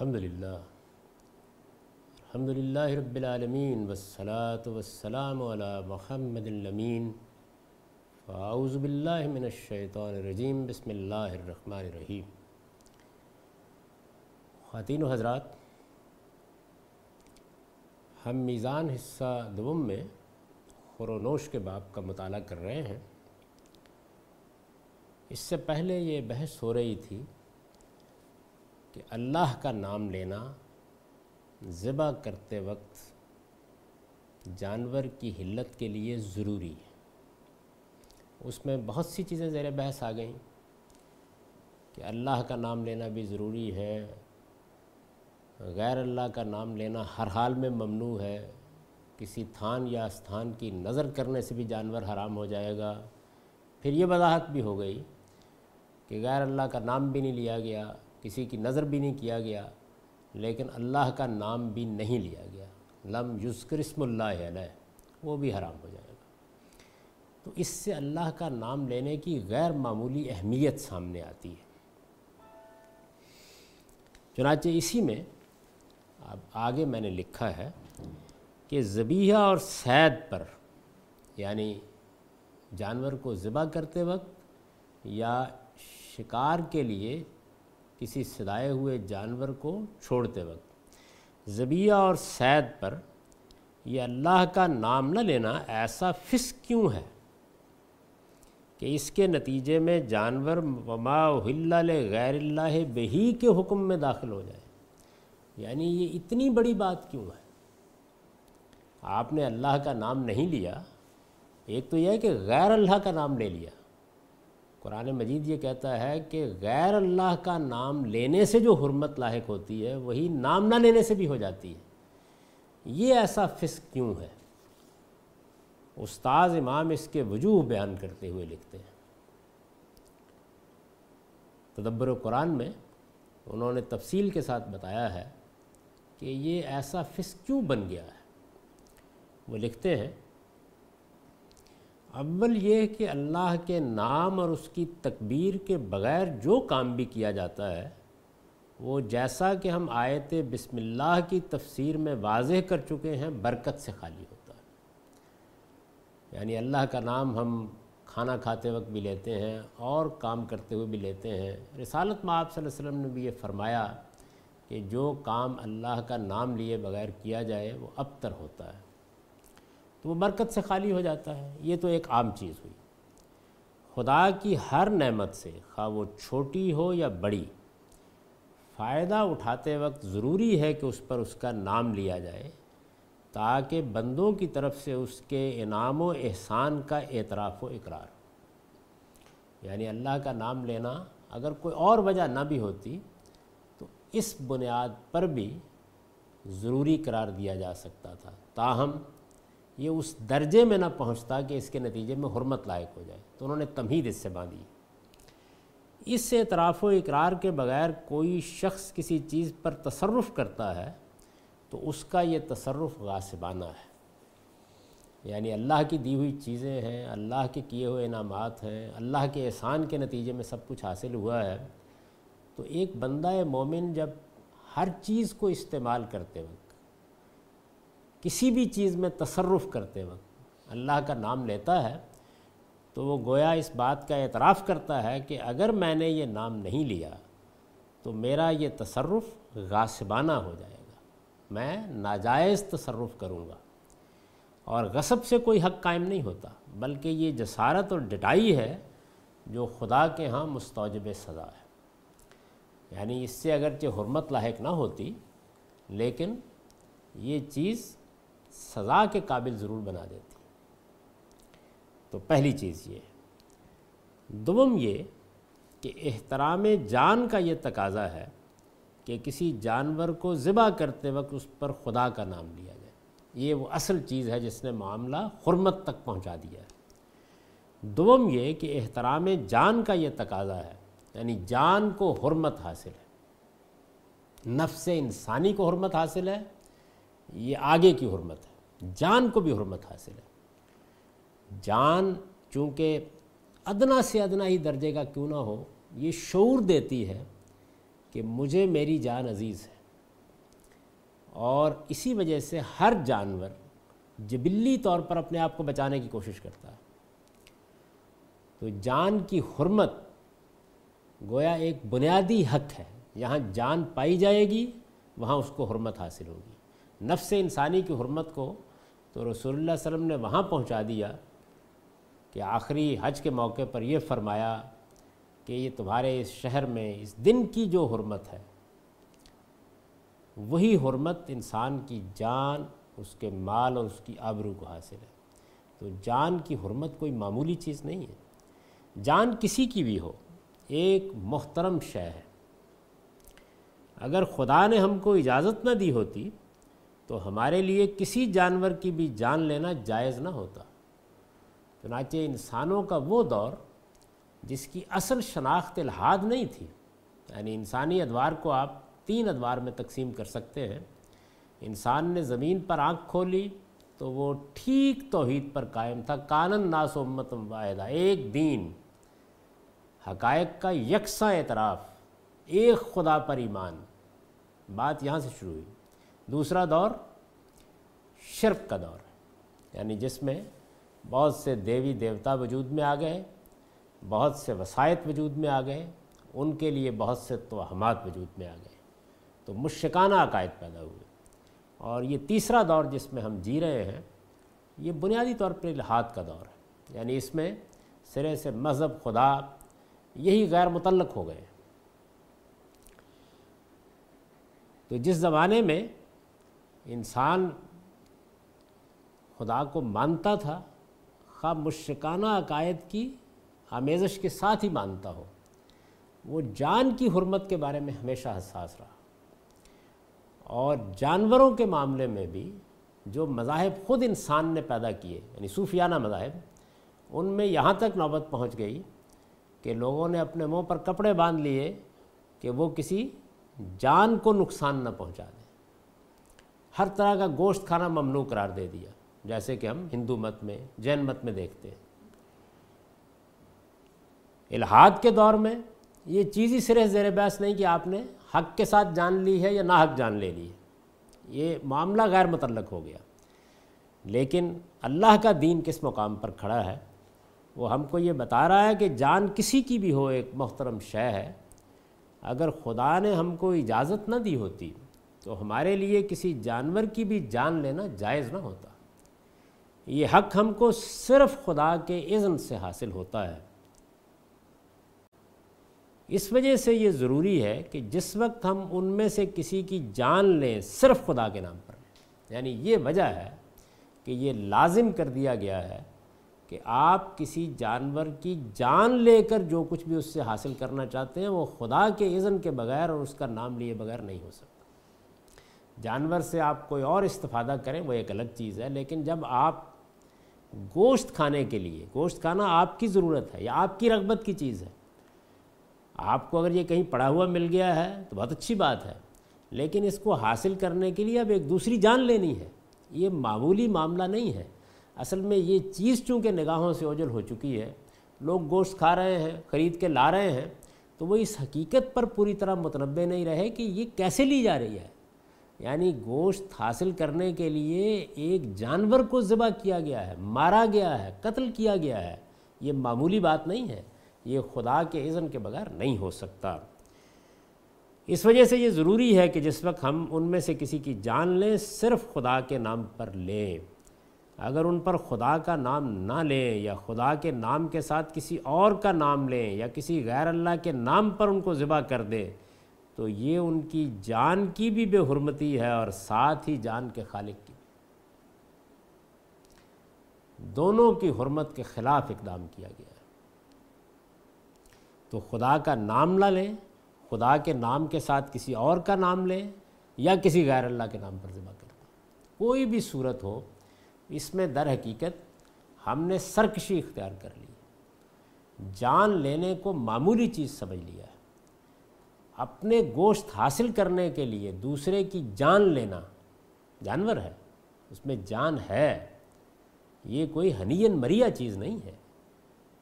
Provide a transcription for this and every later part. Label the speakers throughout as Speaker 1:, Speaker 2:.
Speaker 1: الحمد للہ الحمد للہ رب العالمین والصلاة والسلام علی محمد الامین. فاعوذ باللہ من الشیطان الرجیم. بسم اللہ الرحمن الرحیم. خواتین و حضرات، ہم میزان حصہ دوم میں خورونوش کے باپ کا مطالعہ کر رہے ہیں۔ اس سے پہلے یہ بحث ہو رہی تھی کہ اللہ کا نام لینا ذبح کرتے وقت جانور کی حلت کے لیے ضروری ہے۔ اس میں بہت سی چیزیں زیر بحث آ گئیں کہ اللہ کا نام لینا بھی ضروری ہے، غیر اللہ کا نام لینا ہر حال میں ممنوع ہے، کسی تھان یا استھان کی نظر کرنے سے بھی جانور حرام ہو جائے گا۔ پھر یہ وضاحت بھی ہو گئی کہ غیر اللہ کا نام بھی نہیں لیا گیا۔ کسی کی نظر بھی نہیں کیا گیا، لیکن اللہ کا نام بھی نہیں لیا گیا۔ لم یذکر اسم اللہ علیہ، وہ بھی حرام ہو جائے گا۔ تو اس سے اللہ کا نام لینے کی غیر معمولی اہمیت سامنے آتی ہے۔ چنانچہ اسی میں اب آگے میں نے لکھا ہے کہ ذبیحہ اور سید پر یعنی جانور کو ذبح کرتے وقت یا شکار کے لیے کسی سدائے ہوئے جانور کو چھوڑتے وقت ذبیہ اور سید پر یہ اللہ کا نام نہ لینا ایسا فسق کیوں ہے کہ اس کے نتیجے میں جانور وما غیر اللہ بہی کے حکم میں داخل ہو جائے؟ یعنی یہ اتنی بڑی بات کیوں ہے؟ آپ نے اللہ کا نام نہیں لیا، ایک تو یہ ہے کہ غیر اللہ کا نام لے لیا۔ قرآن مجید یہ کہتا ہے کہ غیر اللہ کا نام لینے سے جو حرمت لاحق ہوتی ہے، وہی نام نہ لینے سے بھی ہو جاتی ہے۔ یہ ایسا فسق کیوں ہے؟ استاذ امام اس کے وجوہ بیان کرتے ہوئے لکھتے ہیں۔ تدبر قرآن میں انہوں نے تفصیل کے ساتھ بتایا ہے کہ یہ ایسا فسق کیوں بن گیا ہے۔ وہ لکھتے ہیں اول یہ کہ اللہ کے نام اور اس کی تکبیر کے بغیر جو کام بھی کیا جاتا ہے، وہ جیسا کہ ہم آیت بسم اللہ کی تفسیر میں واضح کر چکے ہیں، برکت سے خالی ہوتا ہے۔ یعنی اللہ کا نام ہم کھانا کھاتے وقت بھی لیتے ہیں اور کام کرتے ہوئے بھی لیتے ہیں۔ رسالت میں آپ صلی اللہ علیہ وسلم نے بھی یہ فرمایا کہ جو کام اللہ کا نام لیے بغیر کیا جائے، وہ ابتر ہوتا ہے۔ تو وہ برکت سے خالی ہو جاتا ہے۔ یہ تو ایک عام چیز ہوئی۔ خدا کی ہر نعمت سے خواہ وہ چھوٹی ہو یا بڑی، فائدہ اٹھاتے وقت ضروری ہے کہ اس پر اس کا نام لیا جائے، تاکہ بندوں کی طرف سے اس کے انعام و احسان کا اعتراف و اقرار۔ یعنی اللہ کا نام لینا اگر کوئی اور وجہ نہ بھی ہوتی تو اس بنیاد پر بھی ضروری قرار دیا جا سکتا تھا۔ تاہم یہ اس درجے میں نہ پہنچتا کہ اس کے نتیجے میں حرمت لائق ہو جائے۔ تو انہوں نے تمہید اس سے باندھی۔ اس سے اعتراف و اقرار کے بغیر کوئی شخص کسی چیز پر تصرف کرتا ہے تو اس کا یہ تصرف غاسبانہ ہے۔ یعنی اللہ کی دی ہوئی چیزیں ہیں، اللہ کے کیے ہوئے انعامات ہیں، اللہ کے احسان کے نتیجے میں سب کچھ حاصل ہوا ہے۔ تو ایک بندہ مومن جب ہر چیز کو استعمال کرتے وقت کسی بھی چیز میں تصرف کرتے وقت اللہ کا نام لیتا ہے، تو وہ گویا اس بات کا اعتراف کرتا ہے کہ اگر میں نے یہ نام نہیں لیا تو میرا یہ تصرف غاسبانہ ہو جائے گا۔ میں ناجائز تصرف کروں گا۔ اور غصب سے کوئی حق قائم نہیں ہوتا، بلکہ یہ جسارت اور ڈٹائی ہے جو خدا کے ہاں مستوجب سزا ہے۔ یعنی اس سے اگرچہ حرمت لاحق نہ ہوتی، لیکن یہ چیز سزا کے قابل ضرور بنا دیتی۔ تو پہلی چیز یہ۔ دوم یہ کہ احترام جان کا یہ تقاضا ہے کہ کسی جانور کو ذبح کرتے وقت اس پر خدا کا نام لیا جائے۔ یہ وہ اصل چیز ہے جس نے معاملہ حرمت تک پہنچا دیا ہے۔ دوم یہ کہ احترام جان کا یہ تقاضا ہے یعنی جان کو حرمت حاصل ہے۔ نفس انسانی کو حرمت حاصل ہے یہ آگے کی حرمت ہے۔ جان کو بھی حرمت حاصل ہے۔ جان چونکہ ادنا سے ادنا ہی درجے کا کیوں نہ ہو، یہ شعور دیتی ہے کہ مجھے میری جان عزیز ہے۔ اور اسی وجہ سے ہر جانور جبلی طور پر اپنے آپ کو بچانے کی کوشش کرتا ہے۔ تو جان کی حرمت گویا ایک بنیادی حق ہے۔ یہاں جان پائی جائے گی، وہاں اس کو حرمت حاصل ہوگی۔ نفس انسانی کی حرمت کو تو رسول اللہ علیہ وسلم نے وہاں پہنچا دیا کہ آخری حج کے موقع پر یہ فرمایا کہ یہ تمہارے اس شہر میں اس دن کی جو حرمت ہے، وہی حرمت انسان کی جان، اس کے مال اور اس کی آبرو کو حاصل ہے۔ تو جان کی حرمت کوئی معمولی چیز نہیں ہے۔ جان کسی کی بھی ہو، ایک محترم شے ہے۔ اگر خدا نے ہم کو اجازت نہ دی ہوتی تو ہمارے لیے کسی جانور کی بھی جان لینا جائز نہ ہوتا۔ چنانچہ انسانوں کا وہ دور جس کی اصل شناخت الحاد نہیں تھی یعنی انسانی ادوار کو آپ تین ادوار میں تقسیم کر سکتے ہیں۔ انسان نے زمین پر آنکھ کھولی تو وہ ٹھیک توحید پر قائم تھا۔ کانن ناس و امتم واحدہ، ایک دین۔ حقائق کا یکساں اعتراف، ایک خدا پر ایمان۔ بات یہاں سے شروع ہوئی۔ دوسرا دور شرک کا دور یعنی جس میں بہت سے دیوی دیوتا وجود میں آ گئے بہت سے وسائط وجود میں آ گئے ان کے لیے بہت سے توہمات وجود میں آ گئے تو مشکانہ عقائد پیدا ہوئے۔ اور یہ تیسرا دور جس میں ہم جی رہے ہیں، یہ بنیادی طور پر الحاد کا دور ہے۔ یعنی اس میں سرے سے مذہب خدا یہی غیر متعلق ہو گئے ہیں۔ تو جس زمانے میں انسان خدا کو مانتا تھا، خواب مشکانہ عقائد کی آمیزش کے ساتھ ہی مانتا ہو۔ وہ جان کی حرمت کے بارے میں ہمیشہ حساس رہا۔ اور جانوروں کے معاملے میں بھی جو مذاہب خود انسان نے پیدا کیے یعنی صوفیانہ مذاہب، ان میں یہاں تک نوبت پہنچ گئی کہ لوگوں نے اپنے منہ پر کپڑے باندھ لیے کہ وہ کسی جان کو نقصان نہ پہنچا دیں۔ ہر طرح کا گوشت کھانا ممنوع قرار دے دیا۔ جیسے کہ ہم ہندو مت میں، جین مت میں دیکھتے ہیں۔ الحاد کے دور میں یہ چیز ہی سرے زیر بحث نہیں کہ آپ نے حق کے ساتھ جان لی ہے یا نہ حق جان لے لی ہے۔ یہ معاملہ غیر متعلق ہو گیا۔ لیکن اللہ کا دین کس مقام پر کھڑا ہے؟ وہ ہم کو یہ بتا رہا ہے کہ جان کسی کی بھی ہو، ایک محترم شے ہے۔ اگر خدا نے ہم کو اجازت نہ دی ہوتی تو ہمارے لیے کسی جانور کی بھی جان لینا جائز نہ ہوتا۔ یہ حق ہم کو صرف خدا کے اذن سے حاصل ہوتا ہے۔ اس وجہ سے یہ ضروری ہے کہ جس وقت ہم ان میں سے کسی کی جان لیں صرف خدا کے نام پر۔ یعنی یہ وجہ ہے کہ یہ لازم کر دیا گیا ہے کہ آپ کسی جانور کی جان لے کر جو کچھ بھی اس سے حاصل کرنا چاہتے ہیں وہ خدا کے اذن کے بغیر اور اس کا نام لیے بغیر نہیں ہو سکتا۔ جانور سے آپ کوئی اور استفادہ کریں، وہ ایک الگ چیز ہے۔ لیکن جب آپ گوشت کھانے کے لیے، گوشت کھانا آپ کی ضرورت ہے یا آپ کی رغبت کی چیز ہے، آپ کو اگر یہ کہیں پڑا ہوا مل گیا ہے تو بہت اچھی بات ہے۔ لیکن اس کو حاصل کرنے کے لیے اب ایک دوسری جان لینی ہے۔ یہ معمولی معاملہ نہیں ہے۔ اصل میں یہ چیز چونکہ نگاہوں سے اوجل ہو چکی ہے، لوگ گوشت کھا رہے ہیں، خرید کے لا رہے ہیں، تو وہ اس حقیقت پر پوری طرح متنبع نہیں رہے کہ یہ کیسے لی جا رہی ہے۔ یعنی گوشت حاصل کرنے کے لیے ایک جانور کو ذبح کیا گیا ہے، مارا گیا ہے، قتل کیا گیا ہے۔ یہ معمولی بات نہیں ہے، یہ خدا کے اذن کے بغیر نہیں ہو سکتا۔ اس وجہ سے یہ ضروری ہے کہ جس وقت ہم ان میں سے کسی کی جان لیں، صرف خدا کے نام پر لیں۔ اگر ان پر خدا کا نام نہ لیں یا خدا کے نام کے ساتھ کسی اور کا نام لیں یا کسی غیر اللہ کے نام پر ان کو ذبح کر دیں تو یہ ان کی جان کی بھی بے حرمتی ہے اور ساتھ ہی جان کے خالق کی۔ دونوں کی حرمت کے خلاف اقدام کیا گیا ہے۔ تو خدا کا نام نہ لیں، خدا کے نام کے ساتھ کسی اور کا نام لیں یا کسی غیر اللہ کے نام پر ذبح کر دیں کوئی بھی صورت ہو، اس میں در حقیقت ہم نے سرکشی اختیار کر لی۔ جان لینے کو معمولی چیز سمجھ لیا ہے۔ اپنے گوشت حاصل کرنے کے لیے دوسرے کی جان لینا، جانور ہے، اس میں جان ہے، یہ کوئی ہنین مریا چیز نہیں ہے۔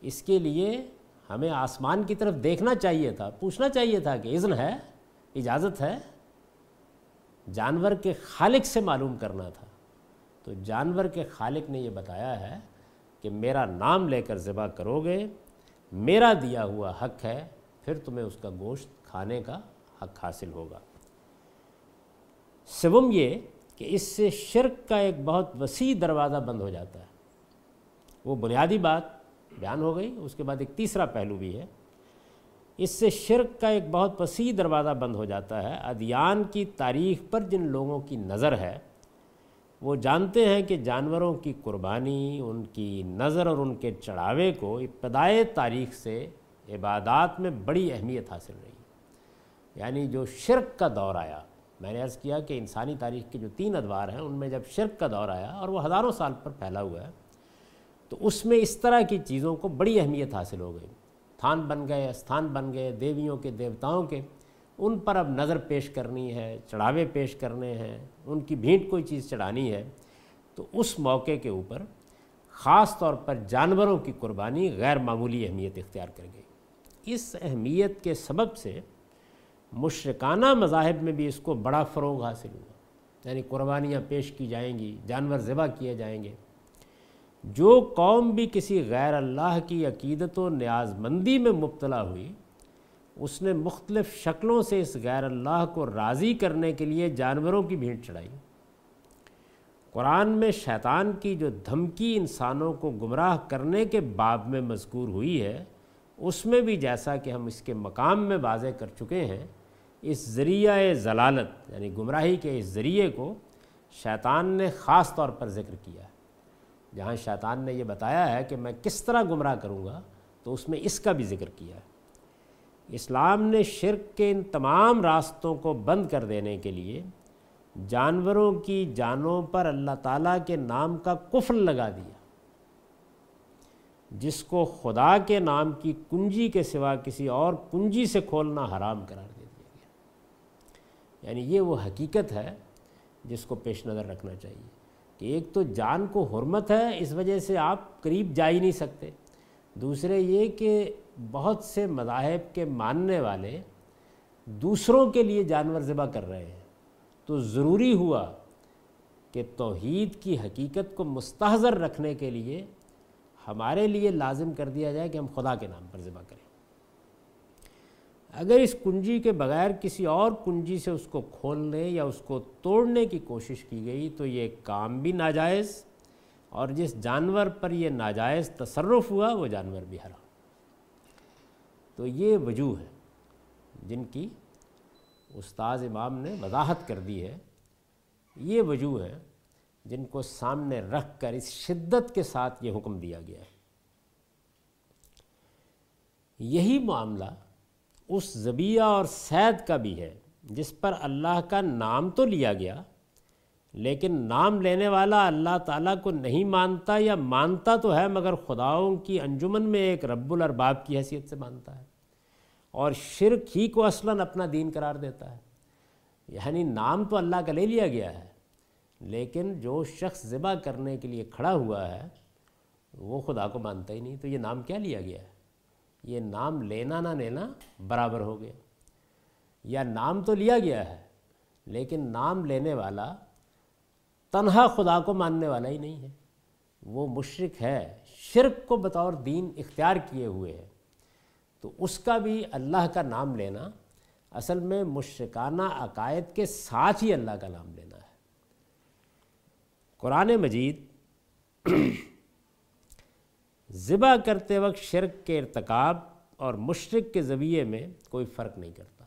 Speaker 1: اس کے لیے ہمیں آسمان کی طرف دیکھنا چاہیے تھا، پوچھنا چاہیے تھا کہ اذن ہے، اجازت ہے؟ جانور کے خالق سے معلوم کرنا تھا۔ تو جانور کے خالق نے یہ بتایا ہے کہ میرا نام لے کر ذبح کرو گے، میرا دیا ہوا حق ہے، پھر تمہیں اس کا گوشت کھانے کا حق حاصل ہوگا۔ سوم یہ کہ اس سے شرک کا ایک بہت وسیع دروازہ بند ہو جاتا ہے۔ وہ بنیادی بات بیان ہو گئی، اس کے بعد ایک تیسرا پہلو بھی ہے۔ اس سے شرک کا ایک بہت وسیع دروازہ بند ہو جاتا ہے۔ ادیان کی تاریخ پر جن لوگوں کی نظر ہے، وہ جانتے ہیں کہ جانوروں کی قربانی، ان کی نظر اور ان کے چڑھاوے کو ابتدائے تاریخ سے عبادات میں بڑی اہمیت حاصل رہی۔ یعنی جو شرک کا دور آیا، میں نے عرض کیا کہ انسانی تاریخ کے جو تین ادوار ہیں، ان میں جب شرک کا دور آیا اور وہ ہزاروں سال پر پھیلا ہوا ہے، تو اس میں اس طرح کی چیزوں کو بڑی اہمیت حاصل ہو گئی۔ تھان بن گئے، استھان بن گئے، دیویوں کے، دیوتاؤں کے۔ ان پر اب نظر پیش کرنی ہے، چڑھاوے پیش کرنے ہیں، ان کی بھینٹ کوئی چیز چڑھانی ہے۔ تو اس موقع کے اوپر خاص طور پر جانوروں کی قربانی غیر معمولی اہمیت اختیار کر گئی۔ اس اہمیت کے سبب سے مشرکانہ مذاہب میں بھی اس کو بڑا فروغ حاصل ہوا۔ یعنی قربانیاں پیش کی جائیں گی، جانور ذبح کیے جائیں گے۔ جو قوم بھی کسی غیر اللہ کی عقیدت و نیاز مندی میں مبتلا ہوئی، اس نے مختلف شکلوں سے اس غیر اللہ کو راضی کرنے کے لیے جانوروں کی بھیڑ چڑھائی۔ قرآن میں شیطان کی جو دھمکی انسانوں کو گمراہ کرنے کے باب میں مذکور ہوئی ہے، اس میں بھی جیسا کہ ہم اس کے مقام میں واضح کر چکے ہیں اس ذریعہ ضلالت یعنی گمراہی کے اس ذریعے کو شیطان نے خاص طور پر ذکر کیا ہے۔ جہاں شیطان نے یہ بتایا ہے کہ میں کس طرح گمراہ کروں گا، تو اس میں اس کا بھی ذکر کیا ہے۔ اسلام نے شرک کے ان تمام راستوں کو بند کر دینے کے لیے جانوروں کی جانوں پر اللہ تعالیٰ کے نام کا کفل لگا دیا۔ جس کو خدا کے نام کی کنجی کے سوا کسی اور کنجی سے کھولنا حرام قرار دیا۔ یعنی یہ وہ حقیقت ہے جس کو پیش نظر رکھنا چاہیے کہ ایک تو جان کو حرمت ہے، اس وجہ سے آپ قریب جا ہی نہیں سکتے۔ دوسرے یہ کہ بہت سے مذاہب کے ماننے والے دوسروں کے لیے جانور ذبح کر رہے ہیں۔ تو ضروری ہوا کہ توحید کی حقیقت کو مستحضر رکھنے کے لیے ہمارے لیے لازم کر دیا جائے کہ ہم خدا کے نام پر ذبح کریں۔ اگر اس کنجی کے بغیر کسی اور کنجی سے اس کو کھولنے یا اس کو توڑنے کی کوشش کی گئی تو یہ کام بھی ناجائز اور جس جانور پر یہ ناجائز تصرف ہوا وہ جانور بھی حرام۔ تو یہ وجوہ ہے جن کی استاذ امام نے وضاحت کر دی ہے۔ یہ وجوہ ہے جن کو سامنے رکھ کر اس شدت کے ساتھ یہ حکم دیا گیا۔ ہے یہی معاملہ اس زبیہ اور سید کا بھی ہے، جس پر اللہ کا نام تو لیا گیا، لیکن نام لینے والا اللہ تعالیٰ کو نہیں مانتا یا مانتا تو ہے، مگر خداؤں کی انجمن میں ایک رب الارباب کی حیثیت سے مانتا ہے۔ اور شرک ہی کو اصلاً اپنا دین قرار دیتا ہے۔ یعنی نام تو اللہ کا لے لیا گیا ہے، لیکن جو شخص ذبح کرنے کے لیے کھڑا ہوا ہے، وہ خدا کو مانتا ہی نہیں۔ تو یہ نام کیا لیا گیا ہے؟ یہ نام لینا نہ لینا برابر ہو گیا۔ یا نام تو لیا گیا ہے، لیکن نام لینے والا تنہا خدا کو ماننے والا ہی نہیں ہے۔ وہ مشرق ہے، شرک کو بطور دین اختیار کیے ہوئے ہے۔ تو اس کا بھی اللہ کا نام لینا، اصل میں مشرکانہ عقائد کے ساتھ ہی اللہ کا نام لینا ہے۔ قرآن مجید ذبح کرتے وقت شرک کے ارتکاب اور مشرق کے ذویے میں کوئی فرق نہیں کرتا۔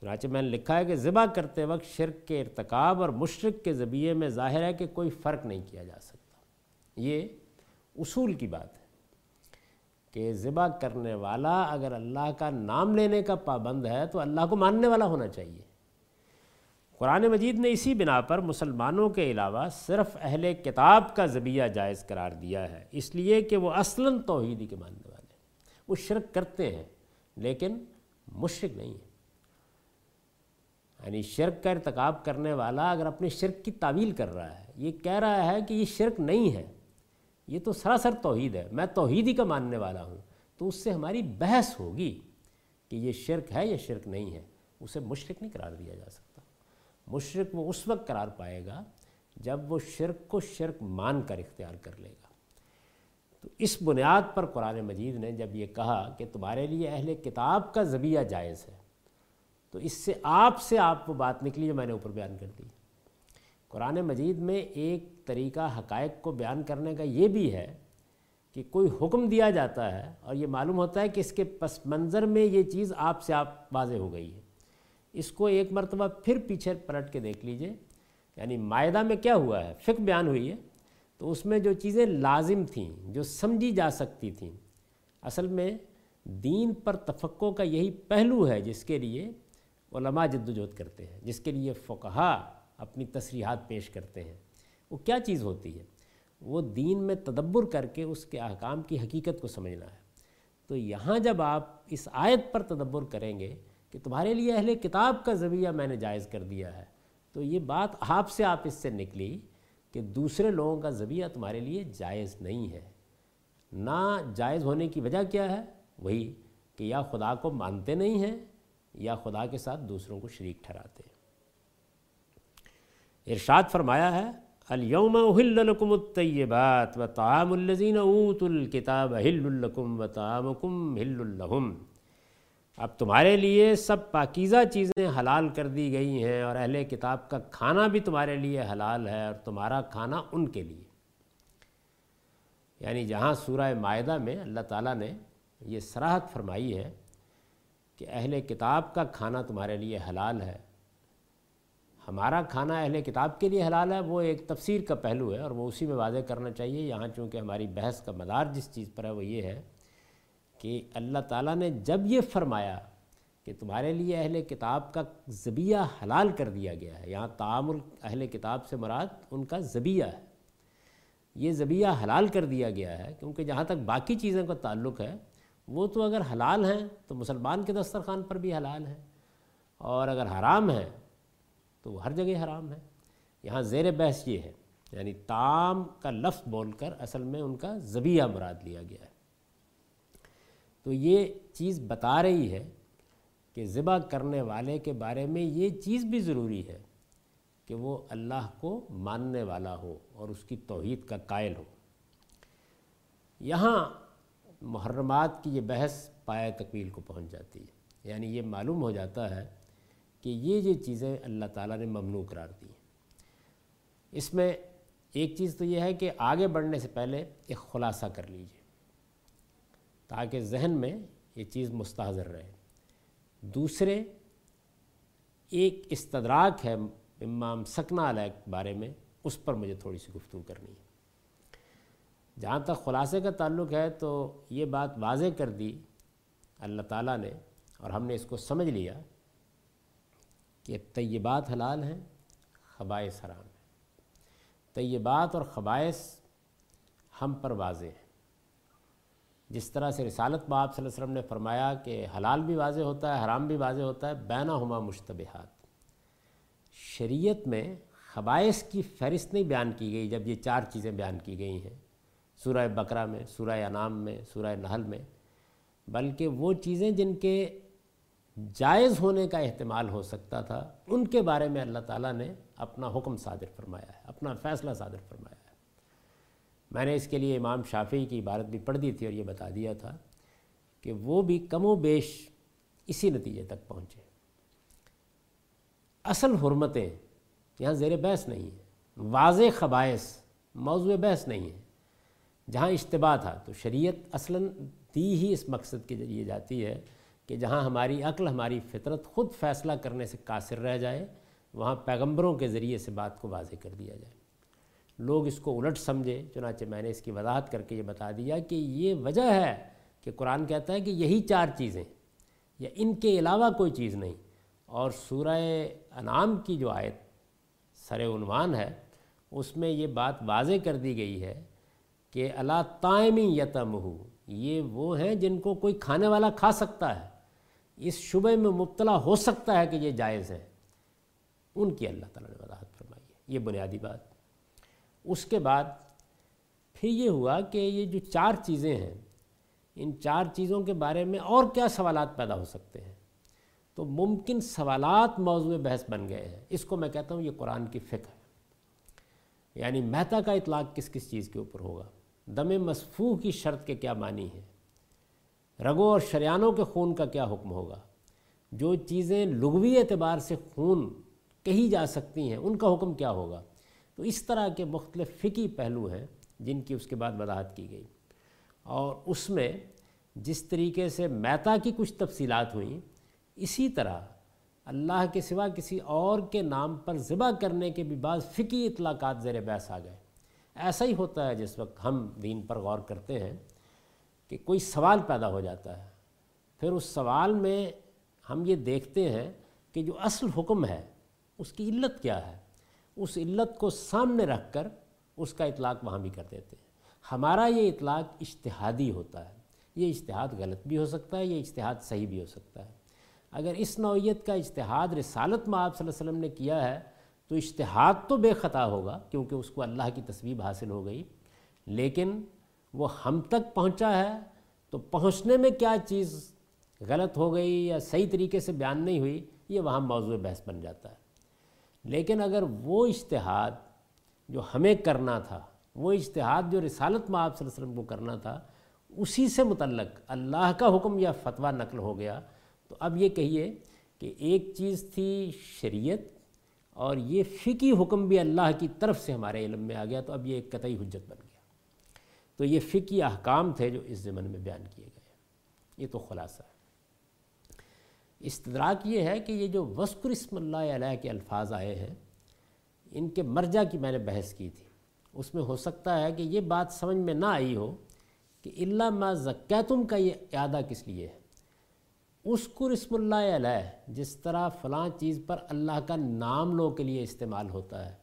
Speaker 1: چنانچہ میں نے لکھا ہے کہ ذبح کرتے وقت شرک کے ارتکاب اور مشرق کے ذبیے میں ظاہر ہے کہ کوئی فرق نہیں کیا جا سکتا۔ یہ اصول کی بات ہے کہ ذبح کرنے والا اگر اللہ کا نام لینے کا پابند ہے تو اللہ کو ماننے والا ہونا چاہیے۔ قرآن مجید نے اسی بنا پر مسلمانوں کے علاوہ صرف اہل کتاب کا ذبیہ جائز قرار دیا ہے۔ اس لیے کہ وہ اصلاً توحیدی کے ماننے والے ہیں۔ وہ شرک کرتے ہیں، لیکن مشرق نہیں ہے یعنی شرک کا ارتکاب کرنے والا اگر اپنے شرک کی تعویل کر رہا ہے، یہ کہہ رہا ہے کہ یہ شرک نہیں ہے۔ یہ تو سراسر توحید ہے۔ میں توحیدی کا ماننے والا ہوں۔ تو اس سے ہماری بحث ہوگی کہ یہ شرک ہے یا شرک نہیں ہے۔ اسے مشرق نہیں قرار دیا جا سکتا۔ مشرق وہ اس وقت قرار پائے گا جب وہ شرک کو شرک مان کر اختیار کر لے گا۔ تو اس بنیاد پر قرآن مجید نے جب یہ کہا کہ تمہارے لیے اہل کتاب کا ذبیہ جائز ہے، تو اس سے آپ سے آپ وہ بات نکلی جو میں نے اوپر بیان کر دی۔ قرآن مجید میں ایک طریقہ حقائق کو بیان کرنے کا یہ بھی ہے کہ کوئی حکم دیا جاتا ہے اور یہ معلوم ہوتا ہے کہ اس کے پس منظر میں یہ چیز آپ سے آپ واضح ہو گئی ہے۔ اس کو ایک مرتبہ پھر پیچھے پلٹ کے دیکھ لیجیے۔ یعنی معاہدہ میں کیا ہوا ہے؟ فقہ بیان ہوئی ہے۔ تو اس میں جو چیزیں لازم تھیں، جو سمجھی جا سکتی تھیں، اصل میں دین پر تفقع کا یہی پہلو ہے جس کے لیے علماء جد وجہد کرتے ہیں، جس کے لیے فقہا اپنی تصریحات پیش کرتے ہیں۔ وہ کیا چیز ہوتی ہے؟ وہ دین میں تدبر کر کے اس کے احکام کی حقیقت کو سمجھنا ہے۔ تو یہاں جب آپ اس آیت پر تدبر کریں گے کہ تمہارے لیے اہل کتاب کا ذریعہ میں نے جائز کر دیا ہے۔ تو یہ بات آپ سے آپ اس سے نکلی کہ دوسرے لوگوں کا ذریعہ تمہارے لیے جائز نہیں ہے۔ نہ جائز ہونے کی وجہ کیا ہے؟ وہی کہ یا خدا کو مانتے نہیں ہیں یا خدا کے ساتھ دوسروں کو شریک ٹھہراتے ہیں۔ ارشاد فرمایا ہے الیوم احل الطیبات و طعام الذین اوت الکتاب حل لکم و طعامکم حل اب تمہارے لیے سب پاکیزہ چیزیں حلال کر دی گئی ہیں اور اہل کتاب کا کھانا بھی تمہارے لیے حلال ہے اور تمہارا کھانا ان کے لیے۔ یعنی جہاں سورہ معاہدہ میں اللہ تعالیٰ نے یہ سراحت فرمائی ہے کہ اہل کتاب کا کھانا تمہارے لیے حلال ہے، ہمارا کھانا اہل کتاب کے لیے حلال ہے، وہ ایک تفسیر کا پہلو ہے اور وہ اسی میں واضح کرنا چاہیے۔ یہاں چونکہ ہماری بحث کا مدار جس چیز پر ہے وہ یہ ہے کہ اللہ تعالیٰ نے جب یہ فرمایا کہ تمہارے لیے اہل کتاب کا ذبیہ حلال کر دیا گیا ہے، یہاں تعامل اہل کتاب سے مراد ان کا ذبیہ ہے۔ یہ ذبیہ حلال کر دیا گیا ہے، کیونکہ جہاں تک باقی چیزوں کا تعلق ہے، وہ تو اگر حلال ہیں تو مسلمان کے دسترخوان پر بھی حلال ہیں، اور اگر حرام ہے تو وہ ہر جگہ حرام ہے یہاں زیر بحث یہ ہے یعنی تام کا لفظ بول کر اصل میں ان کا ذبیہ مراد لیا گیا ہے۔ تو یہ چیز بتا رہی ہے کہ ذبح کرنے والے کے بارے میں یہ چیز بھی ضروری ہے کہ وہ اللہ کو ماننے والا ہو اور اس کی توحید کا قائل ہو۔ یہاں محرمات کی یہ بحث پایا تکمیل کو پہنچ جاتی ہے۔ یعنی یہ معلوم ہو جاتا ہے کہ یہ یہ چیزیں اللہ تعالیٰ نے ممنوع قرار دی اس میں ایک چیز تو یہ ہے کہ آگے بڑھنے سے پہلے ایک خلاصہ کر لیجیے۔ تاکہ ذہن میں یہ چیز مستحضر رہے۔ دوسرے، ایک استدراک ہے امام سکنا علیہ کے بارے میں، اس پر مجھے تھوڑی سی گفتگو کرنی ہے۔ جہاں تک خلاصے کا تعلق ہے تو یہ بات واضح کر دی اللہ تعالیٰ نے اور ہم نے اس کو سمجھ لیا کہ طیبات حلال ہیں خبائص حرام ہیں۔ طیبات اور خبائص ہم پر واضح ہیں۔ جس طرح سے رسالت باپ صلی اللہ علیہ وسلم نے فرمایا کہ حلال بھی واضح ہوتا ہے، حرام بھی واضح ہوتا ہے، بینہ ہما مشتبہات۔ شریعت میں خبائص کی فہرست نہیں بیان کی گئی جب یہ چار چیزیں بیان کی گئی ہیں۔ سورہ بقرہ میں، سورہ انام میں، سورہ نحل میں۔ بلکہ وہ چیزیں جن کے جائز ہونے کا احتمال ہو سکتا تھا، ان کے بارے میں اللہ تعالیٰ نے اپنا حکم صادر فرمایا ہے، اپنا فیصلہ صادر فرمایا ہے۔ میں نے اس کے لیے امام شافعی کی عبارت بھی پڑھ دی تھی اور یہ بتا دیا تھا کہ وہ بھی کم و بیش اسی نتیجے تک پہنچے۔ اصل حرمتیں یہاں زیر بحث نہیں ہیں۔ واضح خبائص موضوع بحث نہیں ہے جہاں اشتباہ تھا تو شریعت اصلاً دی ہی اس مقصد کے ذریعے جاتی ہے کہ جہاں ہماری عقل، ہماری فطرت خود فیصلہ کرنے سے قاصر رہ جائے، وہاں پیغمبروں کے ذریعے سے بات کو واضح کر دیا جائے۔ لوگ اس کو الٹ سمجھے، چنانچہ میں نے اس کی وضاحت کر کے یہ بتا دیا کہ یہ وجہ ہے کہ قرآن کہتا ہے کہ یہی چار چیزیں، یا ان کے علاوہ کوئی چیز نہیں۔ اور سورہ انعام کی جو آیت سر عنوان ہے، اس میں یہ بات واضح کر دی گئی ہے کہ اللہ تائمی یتم یہ وہ ہیں جن کو کوئی کھانے والا کھا سکتا ہے۔ اس شبے میں مبتلا ہو سکتا ہے کہ یہ جائز ہے۔ ان کی اللہ تعالیٰ نے وضاحت فرمائی ہے۔ یہ بنیادی بات۔ اس کے بعد پھر یہ ہوا کہ یہ جو چار چیزیں ہیں، ان چار چیزوں کے بارے میں اور کیا سوالات پیدا ہو سکتے ہیں؟ تو ممکن سوالات موضوع بحث بن گئے ہیں۔ اس کو میں کہتا ہوں یہ قرآن کی فکر ہے۔ یعنی مہتا کا اطلاق کس کس چیز کے اوپر ہوگا؟ دم مصفوح کی شرط کے کیا معنی ہے رگوں اور شریانوں کے خون کا کیا حکم ہوگا؟ جو چیزیں لغوی اعتبار سے خون کہی جا سکتی ہیں، ان کا حکم کیا ہوگا؟ تو اس طرح کے مختلف فقی پہلو ہیں جن کی اس کے بعد وضاحت کی گئی۔ اور اس میں جس طریقے سے میتا کی کچھ تفصیلات ہوئیں، اسی طرح اللہ کے سوا کسی اور کے نام پر ذبح کرنے کے بھی بعض فقی اطلاقات زیر بحث آ گئے۔ ایسا ہی ہوتا ہے جس وقت ہم دین پر غور کرتے ہیں کہ کوئی سوال پیدا ہو جاتا ہے۔ پھر اس سوال میں ہم یہ دیکھتے ہیں کہ جو اصل حکم ہے، اس کی علت کیا ہے؟ اس علت کو سامنے رکھ کر اس کا اطلاق وہاں بھی کر دیتے ہیں۔ ہمارا یہ اطلاق اجتہادی ہوتا ہے۔ یہ اجتہاد غلط بھی ہو سکتا ہے، یہ اجتہاد صحیح بھی ہو سکتا ہے۔ اگر اس نوعیت کا اجتہاد رسالت میں آپ صلی اللہ علیہ وسلم نے کیا ہے، تو اجتہاد تو بے خطا ہوگا، کیونکہ اس کو اللہ کی تصویب حاصل ہو گئی۔ لیکن وہ ہم تک پہنچا ہے، تو پہنچنے میں کیا چیز غلط ہو گئی یا صحیح طریقے سے بیان نہیں ہوئی، یہ وہاں موضوع بحث بن جاتا ہے۔ لیکن اگر وہ اشتہاد جو ہمیں کرنا تھا، وہ اشتہاد جو رسالت میں آپ صلی اللہ علیہ وسلم کو کرنا تھا، اسی سے متعلق اللہ کا حکم یا فتویٰ نقل ہو گیا، تو اب یہ کہیے کہ ایک چیز تھی شریعت اور یہ فقی حکم بھی اللہ کی طرف سے ہمارے علم میں آ گیا، تو اب یہ ایک قطعی حجت بن گیا۔ تو یہ فقی احکام تھے جو اس زمن میں بیان کیے گئے۔ یہ تو خلاصہ ہے۔ استدراک یہ ہے کہ یہ جو وسکر اسم اللہ علیہ کے الفاظ آئے ہیں، ان کے مرجع کی میں نے بحث کی تھی۔ اس میں ہو سکتا ہے کہ یہ بات سمجھ میں نہ آئی ہو کہ اللہ ما زکیتم کا یہ اعادہ کس لیے ہے۔ اسکر اسم اللہ علیہ، جس طرح فلاں چیز پر اللہ کا نام لو کے لیے استعمال ہوتا ہے،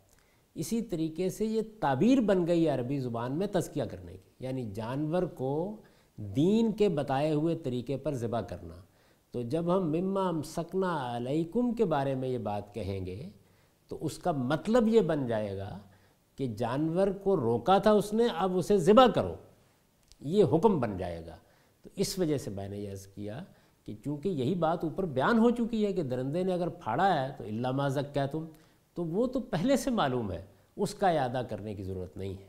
Speaker 1: اسی طریقے سے یہ تعبیر بن گئی عربی زبان میں تذکیہ کرنے کی۔ یعنی جانور کو دین کے بتائے ہوئے طریقے پر ذبح کرنا۔ تو جب ہم مما سکنا علیکم کے بارے میں یہ بات کہیں گے، تو اس کا مطلب یہ بن جائے گا کہ جانور کو روکا تھا اس نے، اب اسے ذبح کرو۔ یہ حکم بن جائے گا۔ تو اس وجہ سے میں نے یہ عرض کیا کہ چونکہ یہی بات اوپر بیان ہو چکی ہے کہ درندے نے اگر پھاڑا ہے تو اللہ مازک کیا تم، تو وہ تو پہلے سے معلوم ہے، اس کا اعادہ کرنے کی ضرورت نہیں ہے۔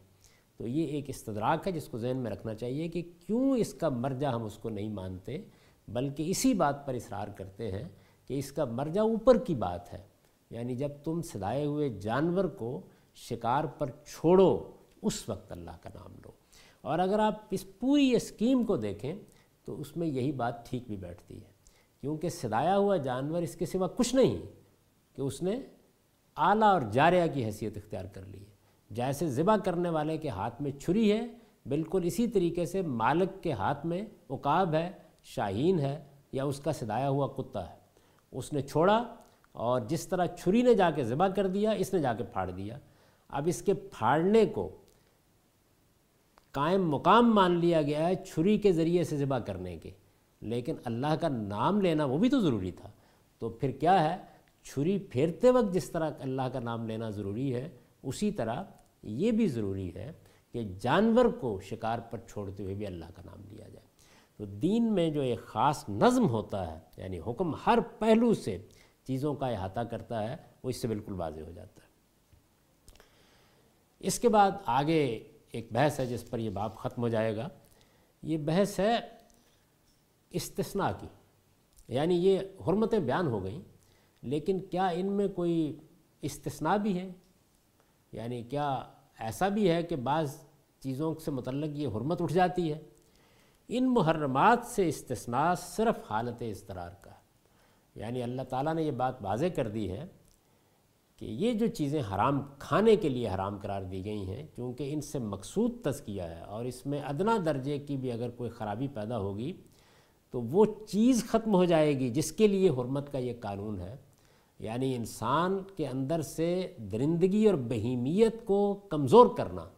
Speaker 1: تو یہ ایک استدراک ہے جس کو ذہن میں رکھنا چاہیے کہ کیوں اس کا مرجع ہم اس کو نہیں مانتے۔ بلکہ اسی بات پر اصرار کرتے ہیں کہ اس کا مرجع اوپر کی بات ہے۔ یعنی جب تم سدائے ہوئے جانور کو شکار پر چھوڑو، اس وقت اللہ کا نام لو۔ اور اگر آپ اس پوری اسکیم کو دیکھیں، تو اس میں یہی بات ٹھیک بھی بیٹھتی ہے۔ کیونکہ سدایا ہوا جانور اس کے سوا کچھ نہیں، کہ اس نے اعلیٰ اور جاریہ کی حیثیت اختیار کر لی ہے۔ جیسے ذبح کرنے والے کے ہاتھ میں چھری ہے، بالکل اسی طریقے سے مالک کے ہاتھ میں عقاب ہے شاہین ہے یا اس کا سدایا ہوا کتا ہے۔ اس نے چھوڑا اور جس طرح چھری نے جا کے ذبح کر دیا، اس نے جا کے پھاڑ دیا۔ اب اس کے پھاڑنے کو قائم مقام مان لیا گیا ہے چھری کے ذریعے سے ذبح کرنے کے۔ لیکن اللہ کا نام لینا وہ بھی تو ضروری تھا۔ تو پھر کیا ہے؟ چھری پھیرتے وقت جس طرح اللہ کا نام لینا ضروری ہے، اسی طرح یہ بھی ضروری ہے کہ جانور کو شکار پر چھوڑتے ہوئے بھی اللہ کا نام لیا۔ تو دین میں جو ایک خاص نظم ہوتا ہے یعنی حکم ہر پہلو سے چیزوں کا احاطہ کرتا ہے، وہ اس سے بالکل واضح ہو جاتا ہے۔ اس کے بعد آگے ایک بحث ہے جس پر یہ باب ختم ہو جائے گا۔ یہ بحث ہے استثناء کی یعنی یہ حرمتیں بیان ہو گئیں، لیکن کیا ان میں کوئی استثناء بھی ہے؟ یعنی کیا ایسا بھی ہے کہ بعض چیزوں سے متعلق یہ حرمت اٹھ جاتی ہے؟ ان محرمات سے استثناء صرف حالت اضطرار کا یعنی اللہ تعالیٰ نے یہ بات واضح کر دی ہے کہ یہ جو چیزیں حرام کھانے کے لیے حرام قرار دی گئی ہیں، چونکہ ان سے مقصود تذکیہ ہے اور اس میں ادنا درجے کی بھی اگر کوئی خرابی پیدا ہوگی تو وہ چیز ختم ہو جائے گی جس کے لیے حرمت کا یہ قانون ہے۔ یعنی انسان کے اندر سے درندگی اور بہیمیت کو کمزور کرنا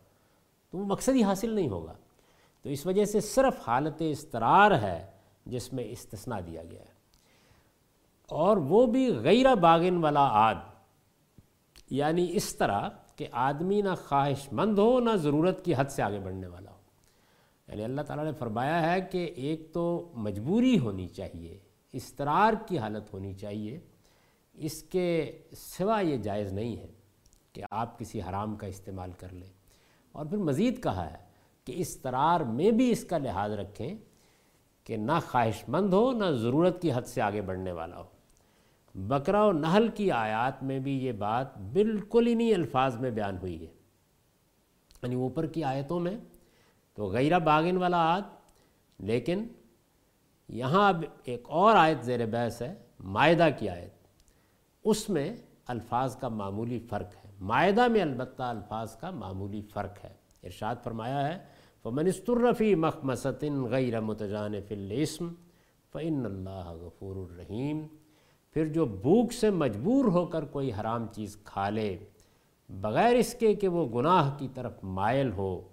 Speaker 1: تو وہ مقصد ہی حاصل نہیں ہوگا۔ تو اس وجہ سے صرف حالت استرار ہے جس میں استثناء دیا گیا ہے۔ اور وہ بھی غیر باغن والا آد یعنی اس طرح کہ آدمی نہ خواہش مند ہو، نہ ضرورت کی حد سے آگے بڑھنے والا ہو۔ یعنی اللہ تعالیٰ نے فرمایا ہے کہ ایک تو مجبوری ہونی چاہیے استرار کی حالت ہونی چاہیے۔ اس کے سوا یہ جائز نہیں ہے کہ آپ کسی حرام کا استعمال کر لیں۔ اور پھر مزید کہا ہے کہ استرار میں بھی اس کا لحاظ رکھیں کہ نہ خواہش مند ہو، نہ ضرورت کی حد سے آگے بڑھنے والا ہو۔ بکرا و نحل کی آیات میں بھی یہ بات بالکل انہی الفاظ میں بیان ہوئی ہے۔ یعنی اوپر کی آیتوں میں تو غیرہ باغن والا آت لیکن یہاں اب ایک اور آیت زیر بحث ہے معدہ کی آیت۔ اس میں الفاظ کا معمولی فرق ہے۔ معدہ میں البتہ الفاظ کا معمولی فرق ہے۔ ارشاد فرمایا ہے فمن استرفی مخمصن غیر متجان الاسم فعن اللہ غفور الرحیم۔ پھر جو بھوک سے مجبور ہو کر کوئی حرام چیز کھا لے، بغیر اس کے کہ وہ گناہ کی طرف مائل ہو،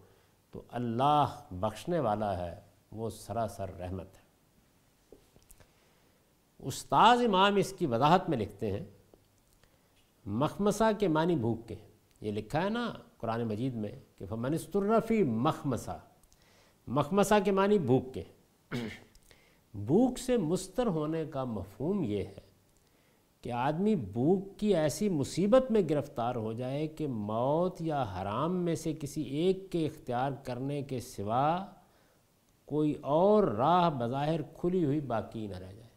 Speaker 1: تو اللہ بخشنے والا ہے، وہ سراسر رحمت ہے۔ استاذ امام اس کی وضاحت میں لکھتے ہیں مخمسہ کے معنی بھوک کے یہ لکھا ہے نا قرآن مجید میں کہ فمن استرفی مخمسہ مخمسہ کے معنی بھوک کے۔ بھوک سے مستر ہونے کا مفہوم یہ ہے کہ آدمی بھوک کی ایسی مصیبت میں گرفتار ہو جائے کہ موت یا حرام میں سے کسی ایک کے اختیار کرنے کے سوا کوئی اور راہ بظاہر کھلی ہوئی باقی نہ رہ جائے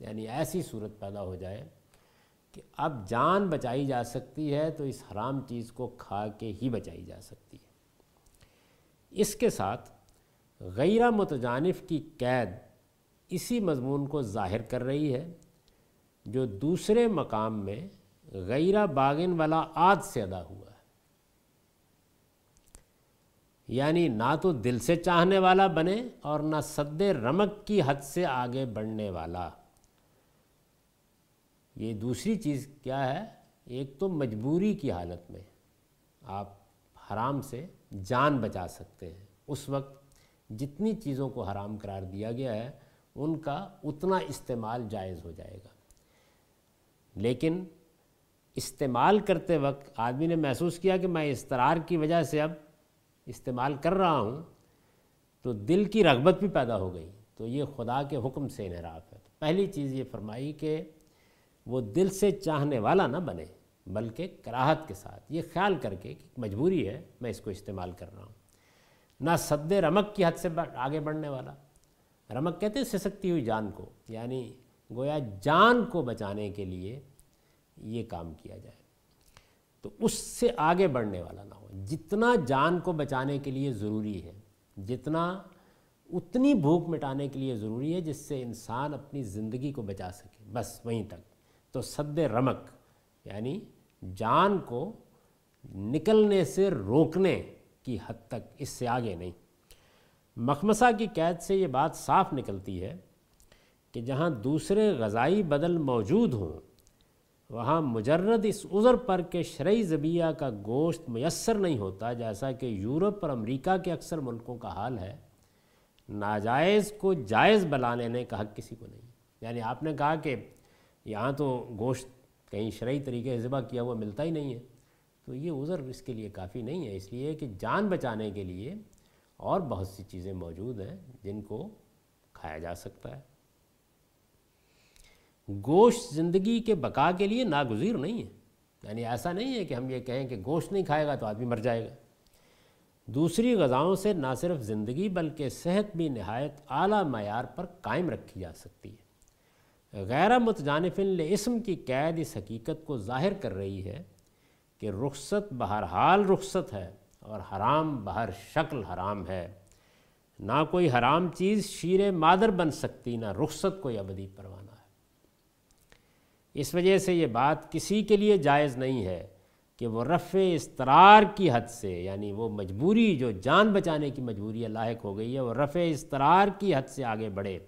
Speaker 1: یعنی ایسی صورت پیدا ہو جائے کہ اب جان بچائی جا سکتی ہے تو اس حرام چیز کو کھا کے ہی بچائی جا سکتی ہے۔ اس کے ساتھ غیرہ متجانف کی قید اسی مضمون کو ظاہر کر رہی ہے جو دوسرے مقام میں غیرہ باغن والا آد سے ادا ہوا ہے۔ یعنی نہ تو دل سے چاہنے والا بنے اور نہ صد رمک کی حد سے آگے بڑھنے والا۔ یہ دوسری چیز کیا ہے؟ ایک تو مجبوری کی حالت میں آپ حرام سے جان بچا سکتے ہیں۔ اس وقت جتنی چیزوں کو حرام قرار دیا گیا ہے، ان کا اتنا استعمال جائز ہو جائے گا۔ لیکن استعمال کرتے وقت آدمی نے محسوس کیا کہ میں استرار کی وجہ سے اب استعمال کر رہا ہوں، تو دل کی رغبت بھی پیدا ہو گئی۔ تو یہ خدا کے حکم سے انحراف ہے۔ پہلی چیز یہ فرمائی کہ وہ دل سے چاہنے والا نہ بنے، بلکہ کراہت کے ساتھ۔ یہ خیال کر کے کہ مجبوری ہے، میں اس کو استعمال کر رہا ہوں۔ نہ صد رمک کی حد سے آگے بڑھنے والا۔ رمک کہتے ہیں سسکتی ہوئی جان کو یعنی گویا جان کو بچانے کے لیے یہ کام کیا جائے۔ تو اس سے آگے بڑھنے والا نہ ہو۔ جتنا جان کو بچانے کے لیے ضروری ہے، جتنا اتنی بھوک مٹانے کے لیے ضروری ہے، جس سے انسان اپنی زندگی کو بچا سکے۔ بس وہیں تک۔ تو صد رمک یعنی جان کو نکلنے سے روکنے کی حد تک، اس سے آگے نہیں۔ مخمسہ کی قید سے یہ بات صاف نکلتی ہے کہ جہاں دوسرے غذائی بدل موجود ہوں، وہاں مجرد اس عذر پر کہ شرعی زبیہ کا گوشت میسر نہیں ہوتا، جیسا کہ یورپ اور امریکہ کے اکثر ملکوں کا حال ہے۔ ناجائز کو جائز بلا لینے کا حق کسی کو نہیں۔ یعنی آپ نے کہا کہ یہاں تو گوشت کہیں شرعی طریقے سے ذبح کیا ہوا ملتا ہی نہیں ہے۔ تو یہ عذر اس کے لیے کافی نہیں ہے، اس لیے کہ جان بچانے کے لیے اور بہت سی چیزیں موجود ہیں جن کو کھایا جا سکتا ہے۔ گوشت زندگی کے بقا کے لیے ناگزیر نہیں ہے۔ یعنی ایسا نہیں ہے کہ ہم یہ کہیں کہ گوشت نہیں کھائے گا تو آدمی مر جائے گا۔ دوسری غذاؤں سے نہ صرف زندگی بلکہ صحت بھی نہایت اعلیٰ معیار پر قائم رکھی جا سکتی ہے۔ غیر متجانف اسم کی قید اس حقیقت کو ظاہر کر رہی ہے کہ رخصت بہرحال رخصت ہے اور حرام بہر شکل حرام ہے۔ نہ کوئی حرام چیز شیر مادر بن سکتی، نہ رخصت کوئی ابدی پروانہ ہے۔ اس وجہ سے یہ بات کسی کے لیے جائز نہیں ہے کہ وہ رفع استرار کی حد سے یعنی وہ مجبوری جو جان بچانے کی مجبوری لاحق ہو گئی ہے، وہ رفع استرار کی حد سے آگے بڑھے۔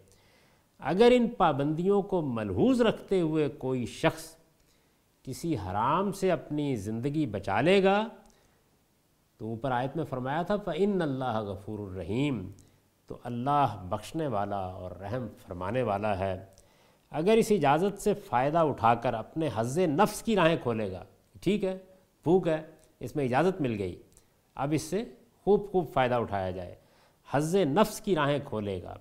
Speaker 1: اگر ان پابندیوں کو ملحوظ رکھتے ہوئے کوئی شخص کسی حرام سے اپنی زندگی بچا لے گا، تو اوپر آیت میں فرمایا تھا، فَإِنَّ اللَّهَ غَفُورُ الرحیم تو اللہ بخشنے والا اور رحم فرمانے والا ہے۔ اگر اس اجازت سے فائدہ اٹھا کر اپنے حز نفس کی راہیں کھولے گا، ٹھیک ہے، بھوک ہے، اس میں اجازت مل گئی، اب اس سے خوب خوب فائدہ اٹھایا جائے۔ حز نفس کی راہیں کھولے گا۔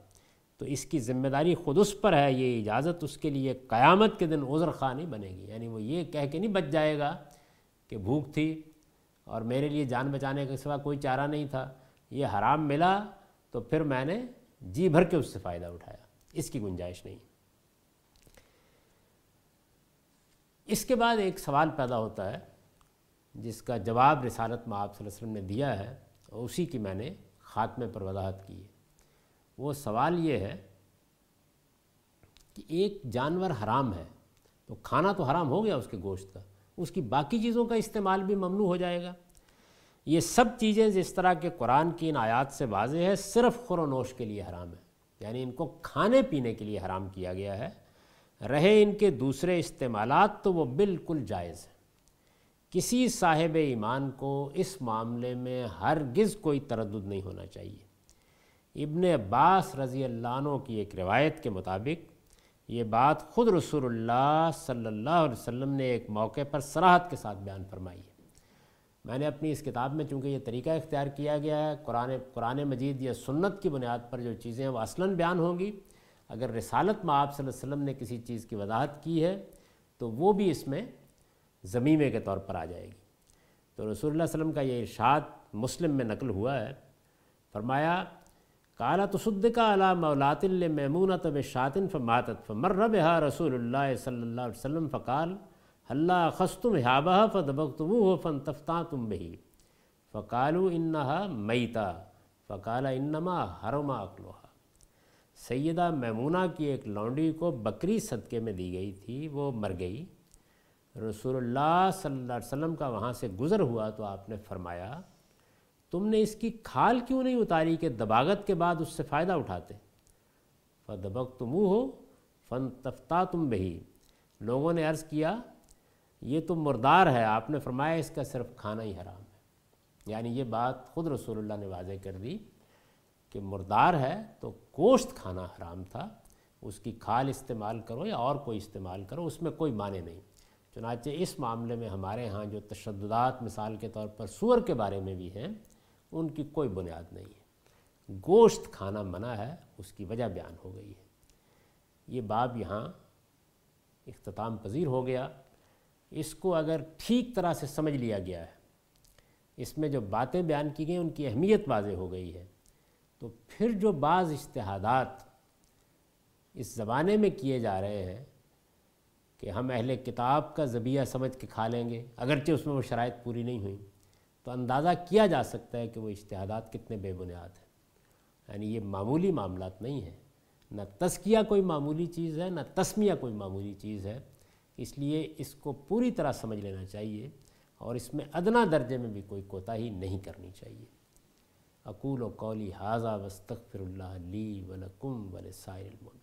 Speaker 1: تو اس کی ذمہ داری خود اس پر ہے، یہ اجازت اس کے لیے قیامت کے دن عذر خواہ نہیں بنے گی۔ یعنی وہ یہ کہہ کے نہیں بچ جائے گا کہ بھوک تھی اور میرے لیے جان بچانے کے سوا کوئی چارہ نہیں تھا، یہ حرام ملا تو پھر میں نے جی بھر کے اس سے فائدہ اٹھایا۔ اس کی گنجائش نہیں۔ اس کے بعد ایک سوال پیدا ہوتا ہے، جس کا جواب رسالت میں آپ صلی اللہ علیہ وسلم نے دیا ہے، اور اسی کی میں نے خاتمے پر وضاحت کی ہے۔ وہ سوال یہ ہے کہ ایک جانور حرام ہے تو کھانا تو حرام ہو گیا اس کے گوشت کا، اس کی باقی چیزوں کا استعمال بھی ممنوع ہو جائے گا۔ یہ سب چیزیں جس طرح کے قرآن کی ان آیات سے واضح ہے، صرف خور و نوش کے لیے حرام ہے۔ یعنی ان کو کھانے پینے کے لیے حرام کیا گیا ہے۔ رہے ان کے دوسرے استعمالات تو وہ بالکل جائز ہیں۔ کسی صاحب ایمان کو اس معاملے میں ہرگز کوئی تردد نہیں ہونا چاہیے۔ ابن عباس رضی اللہ عنہ کی ایک روایت کے مطابق یہ بات خود رسول اللہ صلی اللہ علیہ وسلم نے ایک موقع پر سراحت کے ساتھ بیان فرمائی ہے۔ میں نے اپنی اس کتاب میں چونکہ یہ طریقہ اختیار کیا گیا ہے، قرآن قرآن مجید یا سنت کی بنیاد پر جو چیزیں وہ اصلاً بیان ہوں گی۔ اگر رسالت میں آپ صلی اللہ علیہ وسلم نے کسی چیز کی وضاحت کی ہے تو وہ بھی اس میں زمیمے کے طور پر آ جائے گی۔ تو رسول اللہ علیہ وسلم کا یہ ارشاد مسلم میں نقل ہوا ہے۔ فرمایا کالا تصدقہ علی مولات المیمونہ طب شاطن فماتت، فمر بہا رسول اللہ صلی اللہ علیہ وسلم فقال اللہ خستم حابہ فدبختم ہو فن تفتہ تم بہی فقالو انہا میتا فقال انما حرما اقلوہا سیدہ میمونہ کی ایک لونڈی کو بکری صدقے میں دی گئی تھی، وہ مر گئی۔ رسول اللہ صلی اللہ علیہ وسلم کا وہاں سے گزر ہوا تو آپ نے فرمایا تم نے اس کی کھال کیوں نہیں اتاری کہ دباغت کے بعد اس سے فائدہ اٹھاتے؟ فدبک تم ہو فن تفتہ تم بہی۔ لوگوں نے عرض کیا، یہ تو مردار ہے، آپ نے فرمایا اس کا صرف کھانا ہی حرام ہے۔ یعنی یہ بات خود رسول اللہ نے واضح کر دی کہ مردار ہے تو گوشت کھانا حرام تھا، اس کی کھال استعمال کرو یا اور کوئی استعمال کرو، اس میں کوئی معنی نہیں۔ چنانچہ اس معاملے میں ہمارے ہاں جو تشددات مثال کے طور پر سور کے بارے میں بھی ہیں ان کی کوئی بنیاد نہیں ہے۔ گوشت کھانا منع ہے، اس کی وجہ بیان ہو گئی ہے۔ یہ باب یہاں اختتام پذیر ہو گیا۔ اس کو اگر ٹھیک طرح سے سمجھ لیا گیا ہے، اس میں جو باتیں بیان کی گئی ان کی اہمیت واضح ہو گئی ہے۔ تو پھر جو بعض اشتہادات اس زمانے میں کیے جا رہے ہیں کہ ہم اہل کتاب کا ذبیہ سمجھ کے کھا لیں گے، اگرچہ اس میں وہ شرائط پوری نہیں ہوئیں۔ تو اندازہ کیا جا سکتا ہے کہ وہ اشتہادات کتنے بے بنیاد ہیں؟ یعنی یہ معمولی معاملات نہیں ہیں۔ نہ تسکیہ کوئی معمولی چیز ہے، نہ تسمیہ کوئی معمولی چیز ہے۔ اس لیے اس کو پوری طرح سمجھ لینا چاہیے اور اس میں ادنا درجے میں بھی کوئی کوتاہی نہیں کرنی چاہیے۔ اقول و قولی حاضہ وستغفر اللہ لی ولکم ولسائر المومن